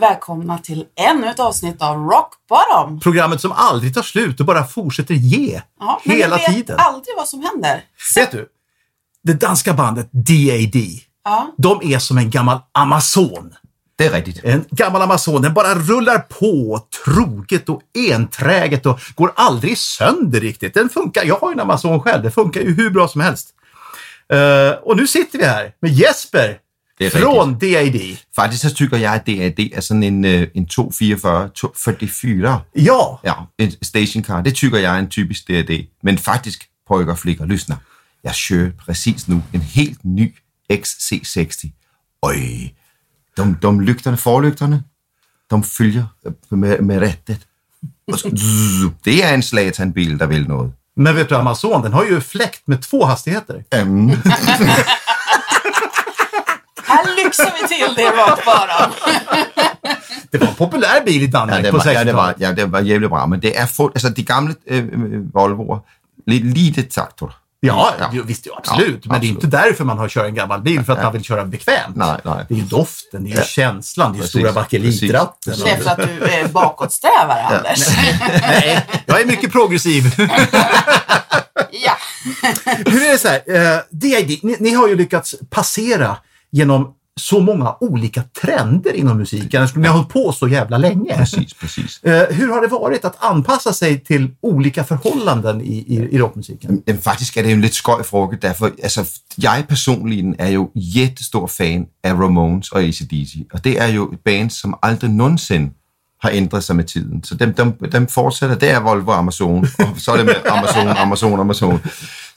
Välkomna till ännu ett avsnitt av Rock Bottom. Programmet som aldrig tar slut och bara fortsätter ge Ja, men hela vi vet tiden. aldrig vad som händer. Vet du? Det danska bandet DAD, Ja. de är som en gammal Amazon. Det är riktigt. En gammal Amazon, den bara rullar på troget och enträget och går aldrig sönder riktigt. Den funkar, jag har ju en Amazon själv, det funkar ju hur bra som helst. Eh, och nu sitter vi här med Jesper Det är från DAD. Faktisk så tycker jeg, at DAD er sådan en, øh, en 244, 244 Ja, ja, en stationcar. Det tycker jeg er en typisk DAD. Men faktisk, pojker flikker, lyssna. Jeg kører præcis nu en helt ny XC60. Øj, de, de lygterne, forlygterne, de følger øh, med, med rettet. Så, det er en slatanbil, der vil noget. men vet du Amazon, den har ju fläkt med två hastigheter. Um, Här lyxar vi till det Rock Bottom. Det var en populär bil i Ja, Danmark det på var, ja, det 60-talet. var, ja, det var jævligt bra, men det er få, altså de gamle øh, øh, Volvoer, lidt lite taktor. Ja, Ja. jo, visst, jo, absolut. Ja, men det är inte absolut. därför man har kört en gammal bil, för att man vill köra bekvämt. Nej, nej. Det är ju doften, det är ju känslan, det är ju stora bakelitratten. Det är för att du är bakåtsträvare, Anders. Nej, jag är mycket progressiv. Ja. Hur är det så här? Eh, DID, ni, ni har ju lyckats passera genom så många olika trender inom musiken. Ni har hållit på så jävla länge. Præcis, præcis. Eh, hur har det varit att anpassa sig till olika förhållanden i, i, i rockmusiken? Jamen, faktisk er det en lidt skøj fråge, derfor, altså, jeg personligt er jo jättestor fan af Ramones og ACDC, og det er jo et band, som aldrig nogensinde har ændret sig med tiden. Så dem, dem, dem fortsætter, det er Volvo Amazon, og så er det med Amazon, Amazon, Amazon.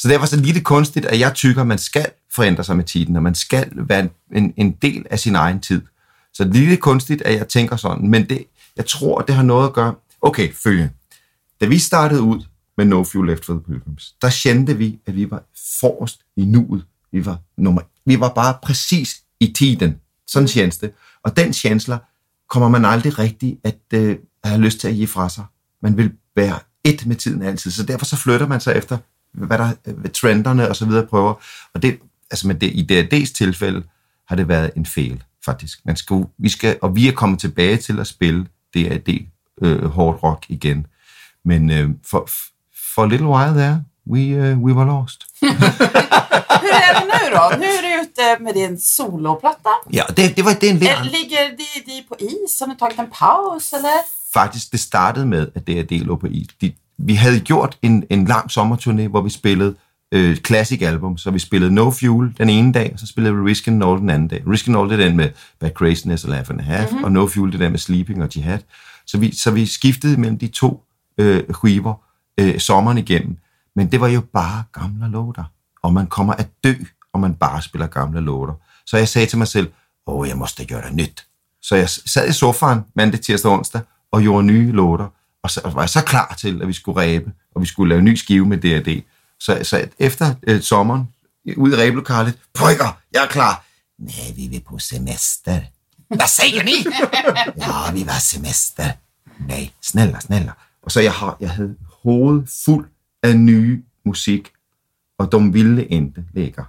Så derfor så lidt kunstigt, at jeg tykker, at man skal forændre sig med tiden, og man skal være en, en del af sin egen tid. Så det er lidt kunstigt, at jeg tænker sådan, men det, jeg tror, det har noget at gøre. Okay, følge. Da vi startede ud med No Fuel Left for the Pilgrims, der kendte vi, at vi var forrest i nuet. Vi var, nummer, vi var bare præcis i tiden. Sådan tjeneste. det. Og den chancellor kommer man aldrig rigtig at øh, have lyst til at give fra sig. Man vil være et med tiden altid. Så derfor så flytter man sig efter, hvad der trenderne og så videre prøver. Og det, altså med det, i DRD's tilfælde har det været en fejl, faktisk. Man skal, vi skal, og vi er kommet tilbage til at spille DRD øh, hårdt rock igen. Men øh, for, for a little while there, we, uh, we were lost. Hur är det nu då? Nu är du ute med din soloplatta. Ja, det, det var det er en Eller Ligger DD på is? Har ni tagit en paus eller? faktisk, det startede med, at DRD lå på is. De, vi havde gjort en, en lang sommerturné, hvor vi spillede øh, classic album, så vi spillede No Fuel den ene dag, og så spillede vi Risk and All den anden dag. Risk and All det er den med Bad Craziness og Laugh and a Half, mm-hmm. og No Fuel det er den med Sleeping og Jihad. Så vi, så vi skiftede mellem de to øh, skiver øh, sommeren igennem, men det var jo bare gamle låter, og man kommer at dø, og man bare spiller gamle låter. Så jeg sagde til mig selv, åh, jeg måste gøre nyt. Så jeg sad i sofaen mandag, tirsdag og onsdag og gjorde nye låter. Og så var jeg så klar til, at vi skulle ræbe, og vi skulle lave en ny skive med D&D. Så, så efter øh, sommeren, ud i ræbelokalet, Brygger, jeg er klar. Nej, vi vil på semester. Hvad siger ni? ja, vi var semester. Nej, snälla, snälla. Og så jeg, har, jeg havde hovedet fuld af nye musik, og de ville ikke lægger.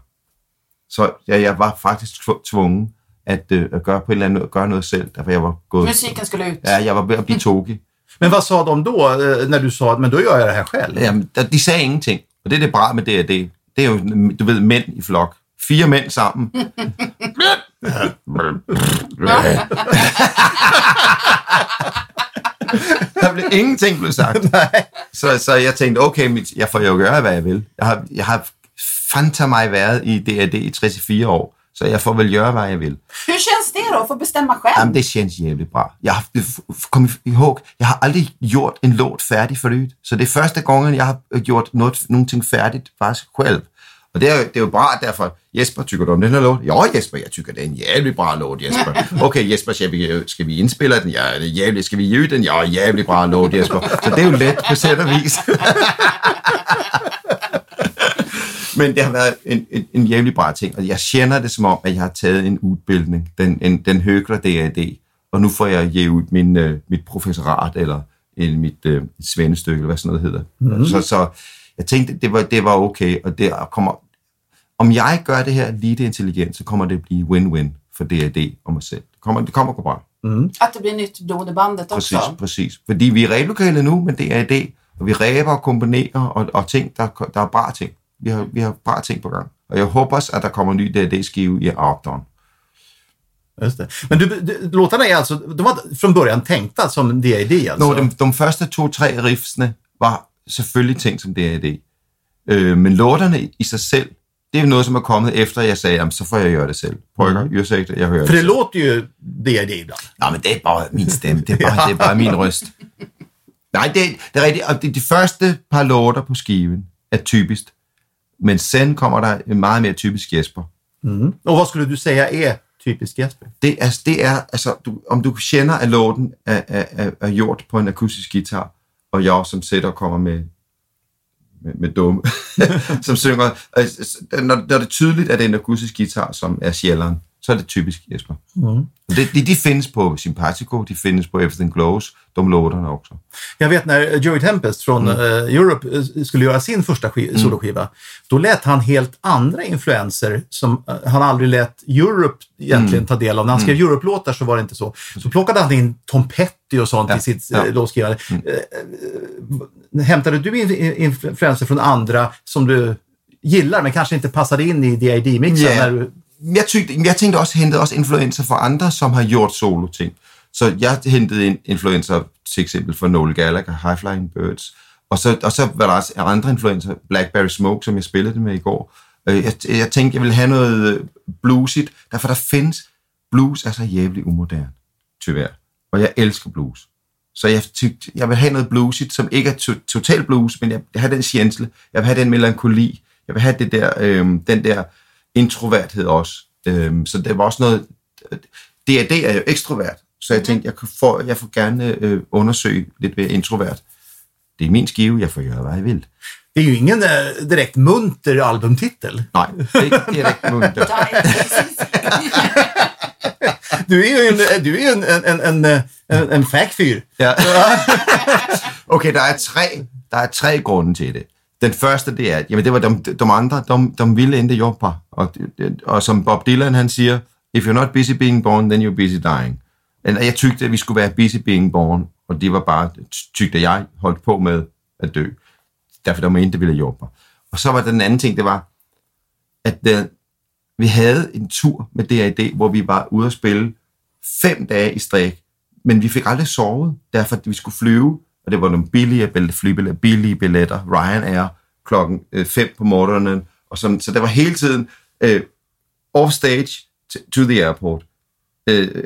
Så jeg, jeg var faktisk tv- tvunget at, øh, at gøre på en eller anden, gøre noget selv, derfor jeg var gået... Musiken skulle ut. Ja, jeg var ved at blive tokig. Men vad sa de då eh, när du sa att men då gör jag det här själv? Jamen, der, de sagde ingenting. Og det er det bra med D&D. Det er jo, du ved, mænd i flok. Fire mænd sammen. der blev ingenting blev sagt. så, så jeg tænkte, okay, mit, jeg får jo gøre, hvad jeg vil. Jeg har, jeg har fanta mig været i D&D i 34 år, så jeg får vel gøre, hvad jeg vil. Det då, att få bestämma själv? Jamen, det känns jävligt bra. Jeg har, kom ihåg, jeg har aldrig gjort en låt færdig forut. Så det er første gang, jeg har gjort noget, någonting færdigt faktisk selv. Og det er, det er jo bra derfor. Jesper, tykker du om den her låt? Jo, Jesper, jeg tykker, det er en jævlig bra låt, Jesper. Okay, Jesper, skal vi, skal vi indspille den? Ja, det er jævlig. Skal vi give den? Ja, jævlig bra låt, Jesper. Så det er jo let på sæt og vis. Men det har været en, en, en jævlig bra ting, og jeg kender det som om, at jeg har taget en udbildning, den, en, den høgre D&D, og nu får jeg givet ud min, øh, mit professorat, eller, eller mit øh, svendestykke, eller hvad sådan noget hedder. Mm. Så, så jeg tænkte, det var, det var okay, og det kommer, om jeg gør det her lige intelligent, så kommer det at blive win-win for D&D og mig selv. Det kommer, det kommer at gå bra. Att det blir nytt blod i bandet Præcis, præcis. Fordi vi er i ræblokalet nu, men det er D&D, og vi ræber og komponerer, og, og ting, der, der er bra ting. Vi har, vi har bra ting på gang. Og jeg håber også, at der kommer en ny D&D-skive i aften. Just det. Men du, du, låtarna är alltså, de var från början tänkta som D&D alltså? Nå, de, de første to-tre riffsene var selvfølgelig ting som D&D. Øh, men låterne i sig selv, det er jo noget, som er kommet efter, jeg sagde, jamen, så får jeg gøre det selv. Brygger, mm. ursäkta, jeg hører För det selv. låter ju D&D ibland. Nej, men det er bare min stemme. Det er bare, det er bare min røst. Nej, det, det er rigtigt. Og de, de første par låter på skiven er typisk. Men sen kommer der en meget mere typisk Jesper. Och vad skulle du säga är typiskt Jesper? Det er, det er altså, du, om du kender, at låten er, er, er, er gjort på en akustisk guitar, og jeg som sætter kommer med, med, med dumme, som synger. Når, når det er tydeligt, at det er en akustisk guitar, som er sjælderen, så er det typisk Jesper. Mm. Det, de, de findes på Sympatico, de findes på Everything Glows, de låterne också. Jag vet när Joey Tempest från eh, Europe eh, skulle göra sin första sk- soloskiva, då lät han helt andra influenser som eh, han aldrig lät Europe egentligen ta del av. När han skrev Europe-låtar så var det inte så. Så plockade han in Tom Petty och sånt Ja, i sitt ja. låtskrivande. Eh, eh, hämtade du in, in, influenser från andra som du gillar men kanske inte passade in i DID-mixen? När du, jeg, tykte, jeg tænkte også, hentede også influencer fra andre, som har gjort solo-ting. Så jeg hentede en influencer til eksempel fra Noel Gallagher, High Flying Birds. Og så, og så var der også andre influencer, Blackberry Smoke, som jeg spillede med i går. Øh, jeg, jeg tænkte, jeg ville have noget øh, bluesigt, derfor der findes... Blues er så jævligt umoderne, tyvær. Og jeg elsker blues. Så jeg tykte, jeg vil have noget bluesigt, som ikke er to, total blues, men jeg vil have den sjensle, jeg vil have den melankoli, jeg vil have det der, øhm, den der introverthed også. Øhm, så det var også noget... D&D er jo ekstrovert, så jeg tænkte, jeg, kan få, jeg får gerne øh, undersøge lidt mere introvert. Det er min skive, jeg får gøre, hvad jeg vil. det är ju ingen eh, direkt munter albumtitel. Nej, det, er ikke muntert. Nej, precis. Du är ju en, du är ju en, en, en, en, en, en fackfyr. Ja. okay, der er, tre, der er tre grunde til det. Den første, det er, at jamen, det var de, de andre, de, de ville ikke jobbe. Og, og som Bob Dylan, han siger, if you're not busy being born, then you're busy dying. Og jeg tygte, at vi skulle være busy being born, og det var bare, tykte jeg holdt på med at dø. Derfor der var ingen, der ville jobbe. Og så var den anden ting, det var, at øh, vi havde en tur med D&D, hvor vi var ude at spille fem dage i stræk, men vi fik aldrig sovet, derfor at vi skulle flyve, og det var nogle billige bill- flybilletter, billige billetter, Ryanair, klokken 5 på morgenen, og sådan, så det var hele tiden øh, off stage to, the airport. Øh,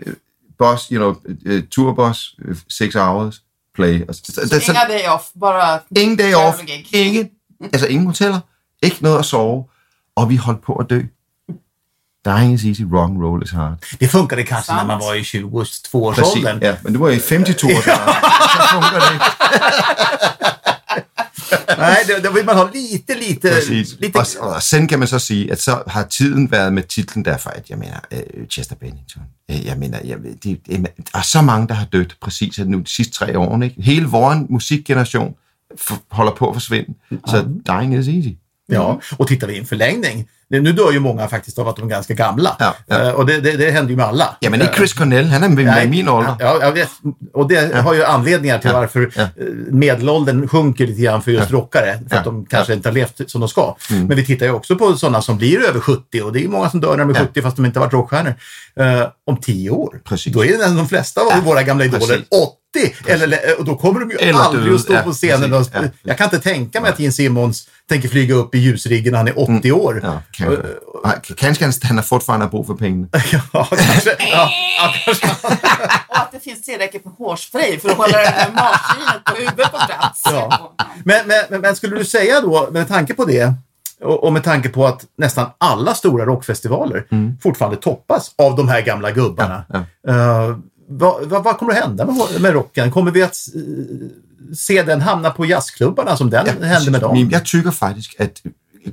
bus, you know, øh, tour bus, øh, six hours, play. Og så, så, så, Inga day off, bara... ingen dag off, ingen, altså ingen hoteller, ikke noget at sove, og vi holdt på at dø. Dying is easy, and roll is hard. Det funkade kanske när man var i 22 Præcis. årsåldern. Ja, men det var i 52 år sedan. Så funkar det ikke. Nej, det, det vill man ha lite, lite... Præcis. lite Og, og sen kan man så sige, at så har tiden været med titlen derfor, at jeg mener, øh, Chester Bennington, øh, jeg mener, jeg, det, det, der er så mange, der har dødt præcis nu de sidste tre år. Ikke? Hele vores musikgeneration f- holder på at forsvinde. Så dying is easy. Ja, och tittar vi i en förlängning. Nu dör ju många faktiskt av att de är ganska gamla. Ja, ja. Eh, Och det, det, det händer ju med alla. Ja, men ikke Chris Cornell, han er med, med i min ålder. Ja, jag vet. Och det har ju anledningar till varför Ja. eh, medelåldern sjunker lite grann för just rockare. För att Ja. de kanske Ja. inte har levt som de ska. Mm. Men vi tittar ju också på sådana som blir över 70 och det är ju många som dör när de är Ja. 70 fast de inte har varit rockstjärnor. Eh, om 10 år, Precis. då är det de flesta av våra gamla idoler precis. 80. Eller, och då kommer de ju Eller aldrig död, att stå ja, på scenen. precis. Ja. Jag kan inte tänka mig att Gene Simmons tänker flyga upp i ljusriggen när han är 80 år. Ja, kanske. Nej, kanske han, han har fortfarande brug for pengene. Ja, kanske. Ja, ja, kanske. Och att det finns tillräckligt med hårspray för att hålla det här marsvinet på huvudet på plats. Ja. Men, men, men, skulle du säga då, med tanke på det, och, och med tanke på att nästan alla stora rockfestivaler fortfarande toppas av de här gamla gubbarna. Ja, Eh, vad, vad, vad kommer att hända med, med rocken? Kommer vi att eh, se den hamna på jazzklubbarna som den hände med dem? Men jeg tykker faktisk, at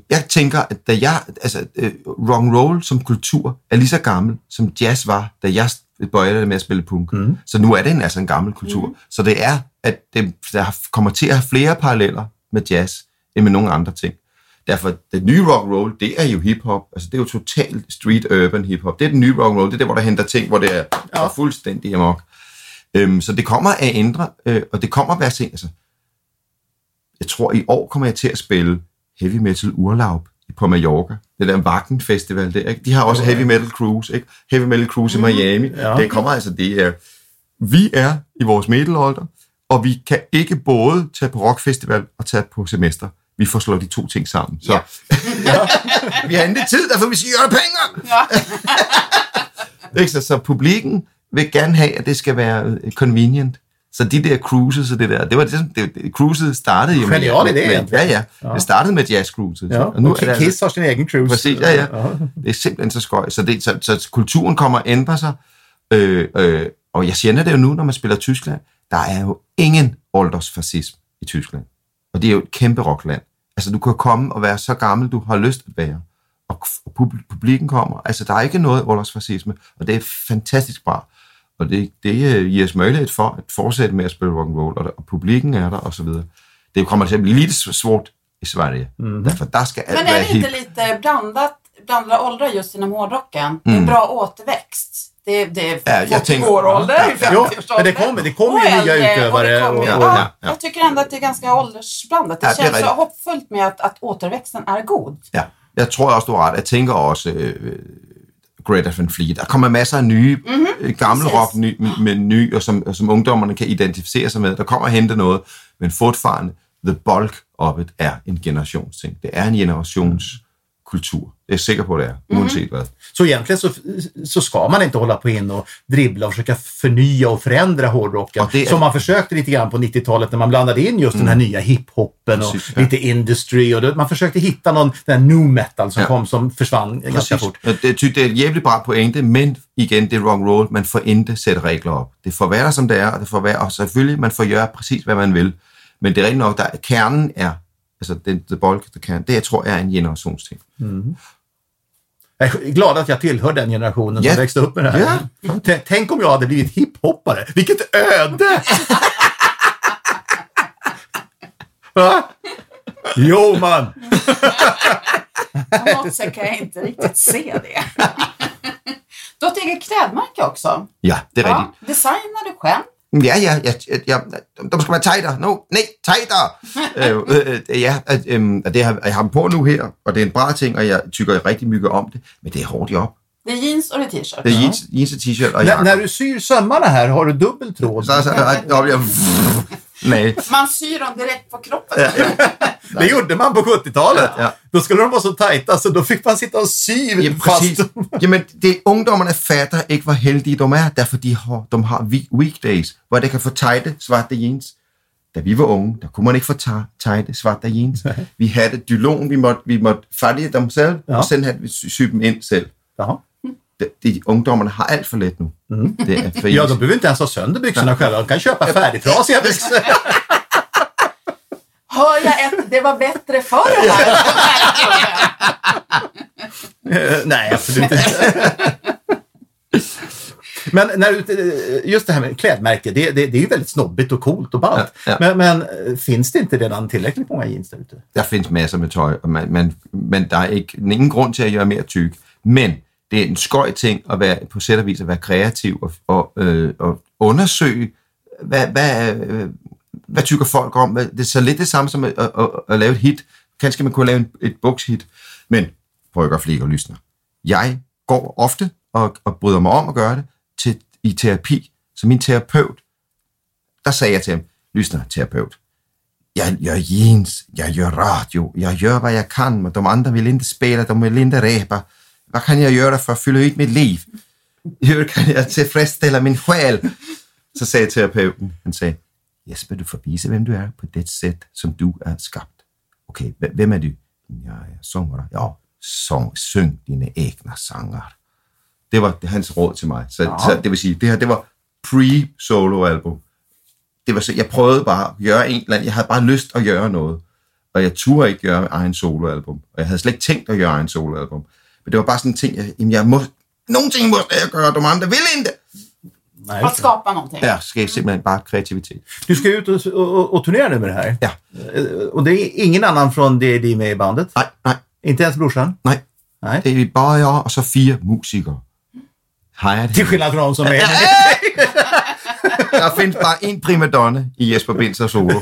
jeg tænker, at da jeg, altså øh, rock and roll som kultur er lige så gammel, som jazz var, da jeg bøjede med at spille punk. Mm. Så nu er det en, altså en gammel kultur. Mm. Så det er, at det, der kommer til at have flere paralleller med jazz, end med nogle andre ting. Derfor, det nye rock roll, det er jo hiphop. Altså, det er jo totalt street urban hiphop. Det er den nye rock roll. Det er der, hvor der henter ting, hvor det er, ja. er fuldstændig amok. Øhm, så det kommer at ændre, øh, og det kommer at være ting, altså, jeg tror, i år kommer jeg til at spille heavy metal urlaub på Mallorca. Det der Wacken Festival der, ikke? De har også heavy metal cruise, ikke? Heavy metal cruise i Miami. Ja. Det kommer altså, det er... Vi er i vores middelalder, og vi kan ikke både tage på rockfestival og tage på semester. Vi får slået de to ting sammen. Så Ja. vi har endelig tid, derfor vi skal gøre penge. Ja. Ikke? Så, så publikken vil gerne have, at det skal være øh, convenient. Så de der cruises og det der, det var det, det, det cruiset startede jo med, med, med, egentligen. ja, ja, det startede med jazz cruises. Ja, og nu och er det, altså- egen cruise. Præcis, ja, ja. Det er simpelthen så skøj. Så, det, så, så kulturen kommer at ændre sig. Øh, øh, og jeg kender det jo nu, når man spiller Tyskland. Der er jo ingen aldersfascisme i Tyskland. Og det er jo et kæmpe rockland. Altså, du kan komme og være så gammel, du har lyst at være. Og og pub- publikken kommer. Altså, der er ikke noget aldersfascisme, og det er fantastisk bra. Og det, det øh, giver os mulighed for at fortsætte med at spille rock and roll, og, og publikken er der, og så videre. Det kommer til at blive lidt svårt i Sverige. Mm. Derfor der skal alt Men är det inte lite blandat, blandade åldrar just inom hårdrocken? Det är Mm. en bra återväxt. Det, det är Ja, jag 40 tänker- år ålder, Ja, ja. 50 Jo, men det kommer- det kommer ju Och nya utövare och det och- ja, och- ja, ja. Jag tycker ändå att det är ganska åldersblandat. Det Ja, det är känns så rätt. hoppfullt med att, att återväxten är god. Ja, jeg tror også, du har ret. Jeg tænker også øh, Greta Van Fleet. Der kommer masser af nye, mm-hmm. gamle rock ny, med, ny, og som, og som ungdommerne kan identificere sig med. Der kommer at hente noget, men fortfarande, the bulk of it er en generationsting. Det er en generationskultur. Det er jeg sikker på, det er, uanset hvad. Så egentligen så, så ska man inte hålla på in och dribbla och försöka förnya och förändra hårdrocken. Ja, är- Som man försökte lite grann på 90-talet när man blandade in just den här nya hiphoppen och Precis, ja. lite industry. Och det, man försökte hitta någon, den här new metal som Ja. kom som försvann ganska Præcis. fort. Og Det, ty- det er et jævligt bra pointe, men igen, det er rock and roll. Man får ikke sætte regler op. Det får være, som det er, og det får være, og selvfølgelig, man får gøre præcis, hvad man vil. Men det er rigtigt nok, der kernen er, altså den, the bulk, the kern, det jeg tror er en generationsting. Jag är glad att jag tillhör den generationen Ja. som växte upp med det här. T- Tänk om jag hade blivit hiphoppare. Vilket öde! Jo, man! På något sätt kan jag inte riktigt se det. Du har ett eget klädmärke också. Ja, det er Ja, rigtigt. designar du själv? Ja, ja, ja, ja, de skal være tighter. No, nej, tighter! øh, øh, øh, ja, øhm, at det har, jeg har dem på nu her, og det er en bra ting, og jeg tykker rigtig mygge om det, men det er hårdt job. Det är jeans och det är t-shirt. Det er jeans, jeans og t-shirt, När, jeg... när du syr sömmarna här, har du dubbeltråd? Så, så, så, jeg, nej, Man syr dem direkt på kroppen. Det gjorde man på 70-talet. Ja, ja. Då skulle de vara så tajta så då fick man sitta och sy Jamen, præcis. Jamen, det, ungdommerne fatter ikke, hvor heldige de er, derfor de har, de har week- weekdays, hvor de kan få tighte svarte jeans. Da vi var unge, der kunne man ikke få tighte svarte jeans. Vi havde dylon, vi måtte, vi måtte færdige dem selv, Ja. ja. og sen havde vi sy, dem ind selv. Jaha. De, de, ungdommerne har alt for let nu. Mm. Det er for Ja, de behöver inte ens ha sönder byxorna själva. De kan köpa färdigtrasiga byxor. Hör jag ett, det var bättre förr här? Nej, absolut inte. Men när just det här med klädmärke, det, det, det är ju väldigt snobbigt och coolt och ballt. Ja, ja. Men, men eh, finns det inte redan tillräckligt många jeans där ute? Der findes masser med tøj, og man, man, men der er ikke, ingen grund til at gøre mere tyk. Men det er en skøj ting at være på sæt og vis at være kreativ og, og, øh, og undersøge, hvad, hvad, øh, hvad tykker folk om. Det er så lidt det samme som at, at, at, at lave et hit. Kanskje man kunne lave en, et bukshit. Men brygger, flikker og lysner. Jeg går ofte og, og bryder mig om at gøre det til, i terapi. Så min terapeut, der sagde jeg til ham, lysner, terapeut, jeg gör jeans, jeg gør radio, jeg gør, hvad jeg kan, men de andre vil ikke spille, de vil ikke ræbe. Vad kan jag göra för att fylla ut mitt liv? Hur kan jag tillfredsställa min själ? Så sagde terapeuten, han sagde, Jesper, du får vise, hvem du er på det sæt, som du er skabt. Okay, hv- hvem er du? Jeg er sånger. Ja, sång, syng dine egne sanger. Det var hans råd til mig. Så, så det vil sige, det her, det var pre-solo-album det var så, jeg prøvede bare at gøre en eller anden, jeg havde bare lyst at gøre noget, og jeg turde ikke gøre egen soloalbum, og jeg havde slet ikke tænkt at gøre egen soloalbum, men det var bare sådan en ting, jeg, jamen jeg må, nogle ting måste jeg gøre, de andre vil ikke. Nej, att det. skapa någonting. Ja, skal simpelthen bare kreativitet. Du ska ut och, och, och turnera nu med det här. Ja. Eh, Och det är ingen annan från D&D med i bandet? Nej, nej, Inte ens brorsan? nej. Nej. Det er bare jeg og så fire musikere. Har jeg Till det? skillnad från de som är... Der findes bare en primadonna i Jesper Binzer solo.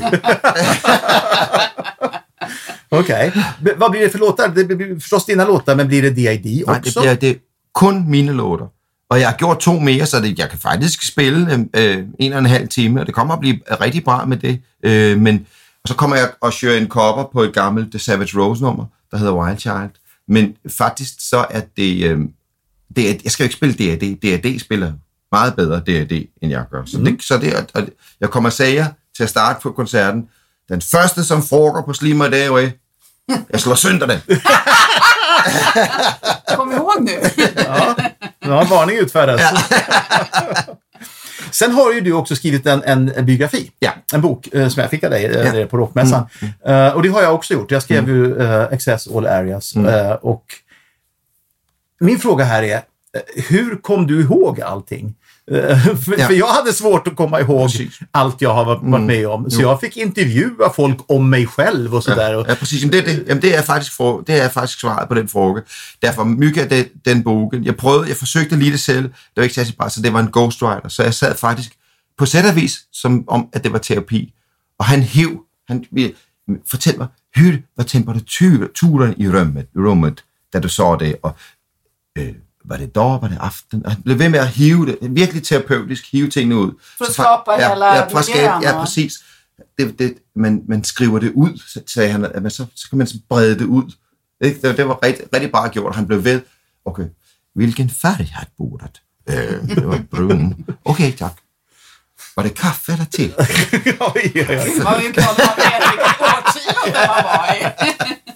Okej. Men Vad blir det för låtar? Det blir förstås dina låtar, men blir det D.I.D. Nej, det också? bliver det kun mine låter. Og jeg har gjort to mere, så det, jeg kan faktisk spille øh, en og en halv time, og det kommer at blive rigtig bra med det. Øh, men og så kommer jeg og søger en cover på et gammelt The Savage Rose nummer, der hedder Wild Child. Men faktisk så er det... Øh, det er, jeg skal jo ikke spille D.A.D. D.A.D. spiller meget bedre D.A.D. end jeg gør. Så, det, så det, er- og jeg kommer siger til at starte på koncerten, den første, som foregår på Slimmer Day, jeg slår sønder den. Kom ihåg nu. Ja, en varning utfärdas. Sen har ju du också skrivit en, en, biografi. Ja. En bok eh, som jag fick av dig eh, Ja. på Rockmässan. Eh, och det har jag också gjort. Jag skrev ju eh, Access All Areas. Eh, och min fråga här är, hur kom du ihåg allting? Eh, för, Ja. för jag hade svårt att komma ihåg Precis. allt jag har varit, varit med om. Så Jo. jag fick intervjua folk om mig själv och sådär. Och, Ja, præcis. Jamen, det, det, jamen, det, er faktisk for, det er faktisk svaret på den fråge. Derfor mygge af den, den bogen. Jeg prøvede, jeg forsøgte lige det selv. Det var ikke særlig bare, så det var en ghostwriter. Så jeg sad faktisk på sæt og vis, som om, at det var terapi. Og han hæv, han fortæl mig, hur var temperaturen i rummet, rummet, da du så det, og øh, var det dag, var det aften? Og Han blev ved med at hive det, virkelig terapeutisk, hive tingene ud. For at Så skabe ja, hela ja, for at skabe, miljøen, ja, præcis. Det, det, man, man skriver det ud, så- sagde han, at man, så, så kan man så brede det ud. Ikke? Det, det var rigtig, rigtig bare gjort, og han blev ved. Okay, hvilken färg har bordet? Øh, det var brun. Okay, tak. Var det kaffe eller te?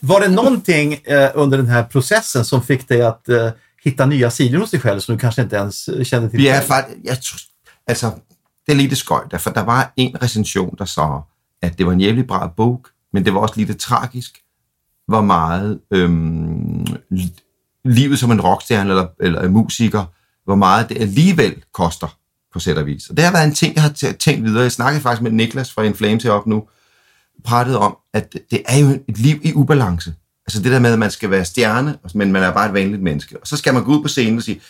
Var det någonting eh, under den här processen som fick dig att eh, hitta nya sidor hos dig själv som du kanske inte ens eh, kände till Vi själv? faktisk, jeg, tror- altså, det er lidt skøjt, for der var en recension, der sagde, at det var en jævlig bra bog, men det var også lidt tragisk, hvor meget øhm, li- livet som en rockstjerne eller, eller musiker, hvor meget det alligevel koster på sæt og vis. Og det har været en ting, jeg har tænkt videre. Jeg snakkede faktisk med Niklas fra Inflame til op nu, pratede om, at det er jo et liv i ubalance. Altså det der med, at man skal være stjerne, men man er bare et vanligt menneske. Og så skal man gå ud på scenen og sige,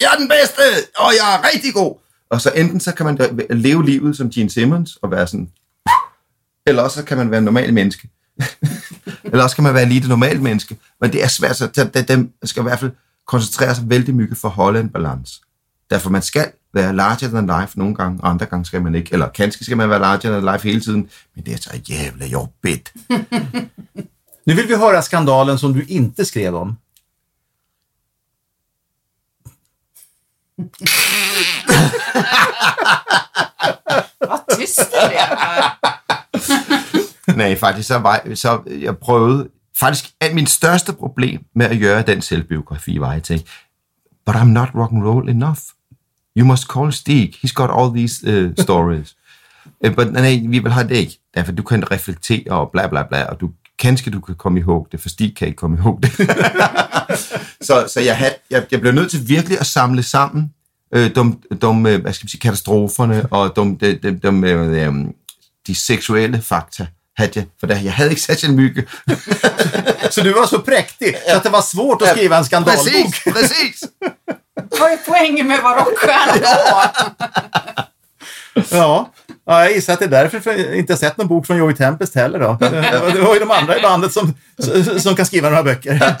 jeg er den bedste, og jeg er rigtig god. Og så enten så kan man leve livet som Gene Simmons og være sådan, eller også så kan man være en normal menneske. eller også kan man være lige det normale menneske. Men det er svært, så det, det, det skal i hvert fald koncentrere sig vældig mye for at holde en balance. Derfor man skal være larger than life nogle gange, og andre gange skal man ikke. Eller kanskje skal man være larger than life hele tiden, men det er så jævla jobbigt. Nu vill vi höra skandalen som du inte skrev om. Vad tyst det blev. Nej, faktisk så, var, så jeg prøvede, faktisk at min største problem med at gøre den selvbiografi var, jeg tænkte, but I'm not rock and roll enough. You must call Stig. He's got all these uh, stories. uh, but nej, vi vil have det ikke. Derfor du kan reflektere og bla bla bla, og du kanskje du kan komme ihåg det, for Stig kan ikke komme ihåg det. så så jeg, had, jeg, jeg blev nødt til virkelig at samle sammen øh, de, de, hvad skal man sige, katastroferne og de, de, de, de, de, de seksuelle fakta havde jeg, for det, jeg havde ikke sett en mygge. Så du var så präktig så att det var svårt att skriva en skandalbok. Precis, precis. Vad är poängen med vara rockstjärna? Ja. Ja, jag gissar att det är därför jag inte har sett någon bok från Joey Tempest heller. Då. Det var ju de andra i bandet som, som kan skriva några böcker.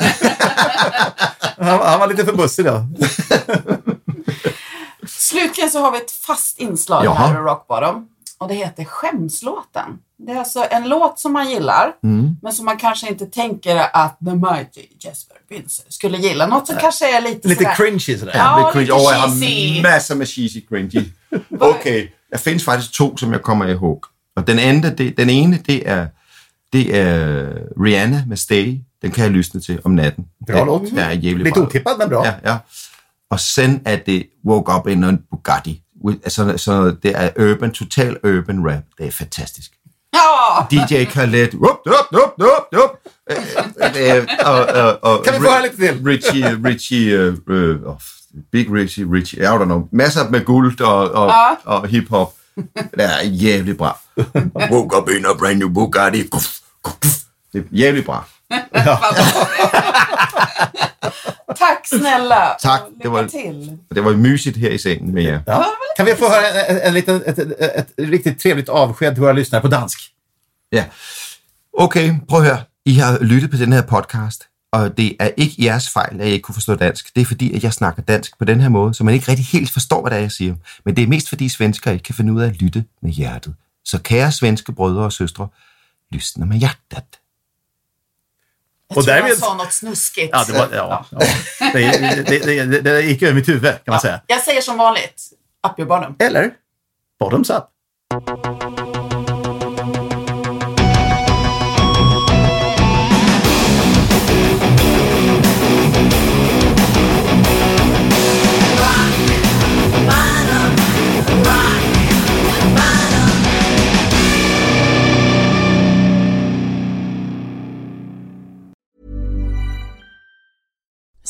Han, han var lite för bussig då. Slutligen så har vi ett fast inslag Jaha. här i Rock Bottom. Och det heter Skämslåten. Det är alltså en låt som man gillar, Mm. men som man kanske inte tänker att The Mighty Jesper Binzer skulle gilla. Något som kanske är lite, Lite sådär- cringy sådär. Ja, lite jeg har cheesy. masser med cheesy cringy. Okay, der findes faktisk to, som jeg kommer ihåg. Og den, anden, det, den ene, det er, det er Rihanna med Stay. Den kan jeg lysne til om natten. Det er jævligt Lite bra. otippat men bra. Ja, ja. Og sen er det Woke Up in a Bugatti. Altså, så det er urban, total urban rap. Det er fantastisk. Ja! DJ Khaled. Up, up, up. Øh, øh, og, og, og, Kan vi få lidt til? Richie, Richie, uh, uh, Big Richie, Richie, I don't know. Masser med guld og, og, Ja. og hiphop. Det er jævligt bra. Woke up in a brand new Bugatti. Det er jævligt bra. Tack snälla! Tack, Och det var- till! Det var mysigt her i sengen med jer. Ja. Kan vi få höra en, en, en liten, ett, ett, ett riktigt trevligt avsked till våra lyssnare på dansk? Ja. Okay, prøv at høre. I har lyttet på den her podcast, og det er ikke jeres fejl, at jeg ikke kunne forstå dansk. Det er fordi, at jeg snakker dansk på den her måde, så man ikke rigtig helt forstår, hvad det er, jeg siger. Men det er mest fordi, svensker ikke kan finde ud af at lytte med hjertet. Så kære svenske brødre og søstre, lyssna med hjärtat. Jag Och tror därmed- jag sa något snuskigt. Ja, det, var, ja, ja. Det, det, det, det, det gick över mitt huvud kan man säga. Jag säger som vanligt, up your bottom. Eller bottoms up.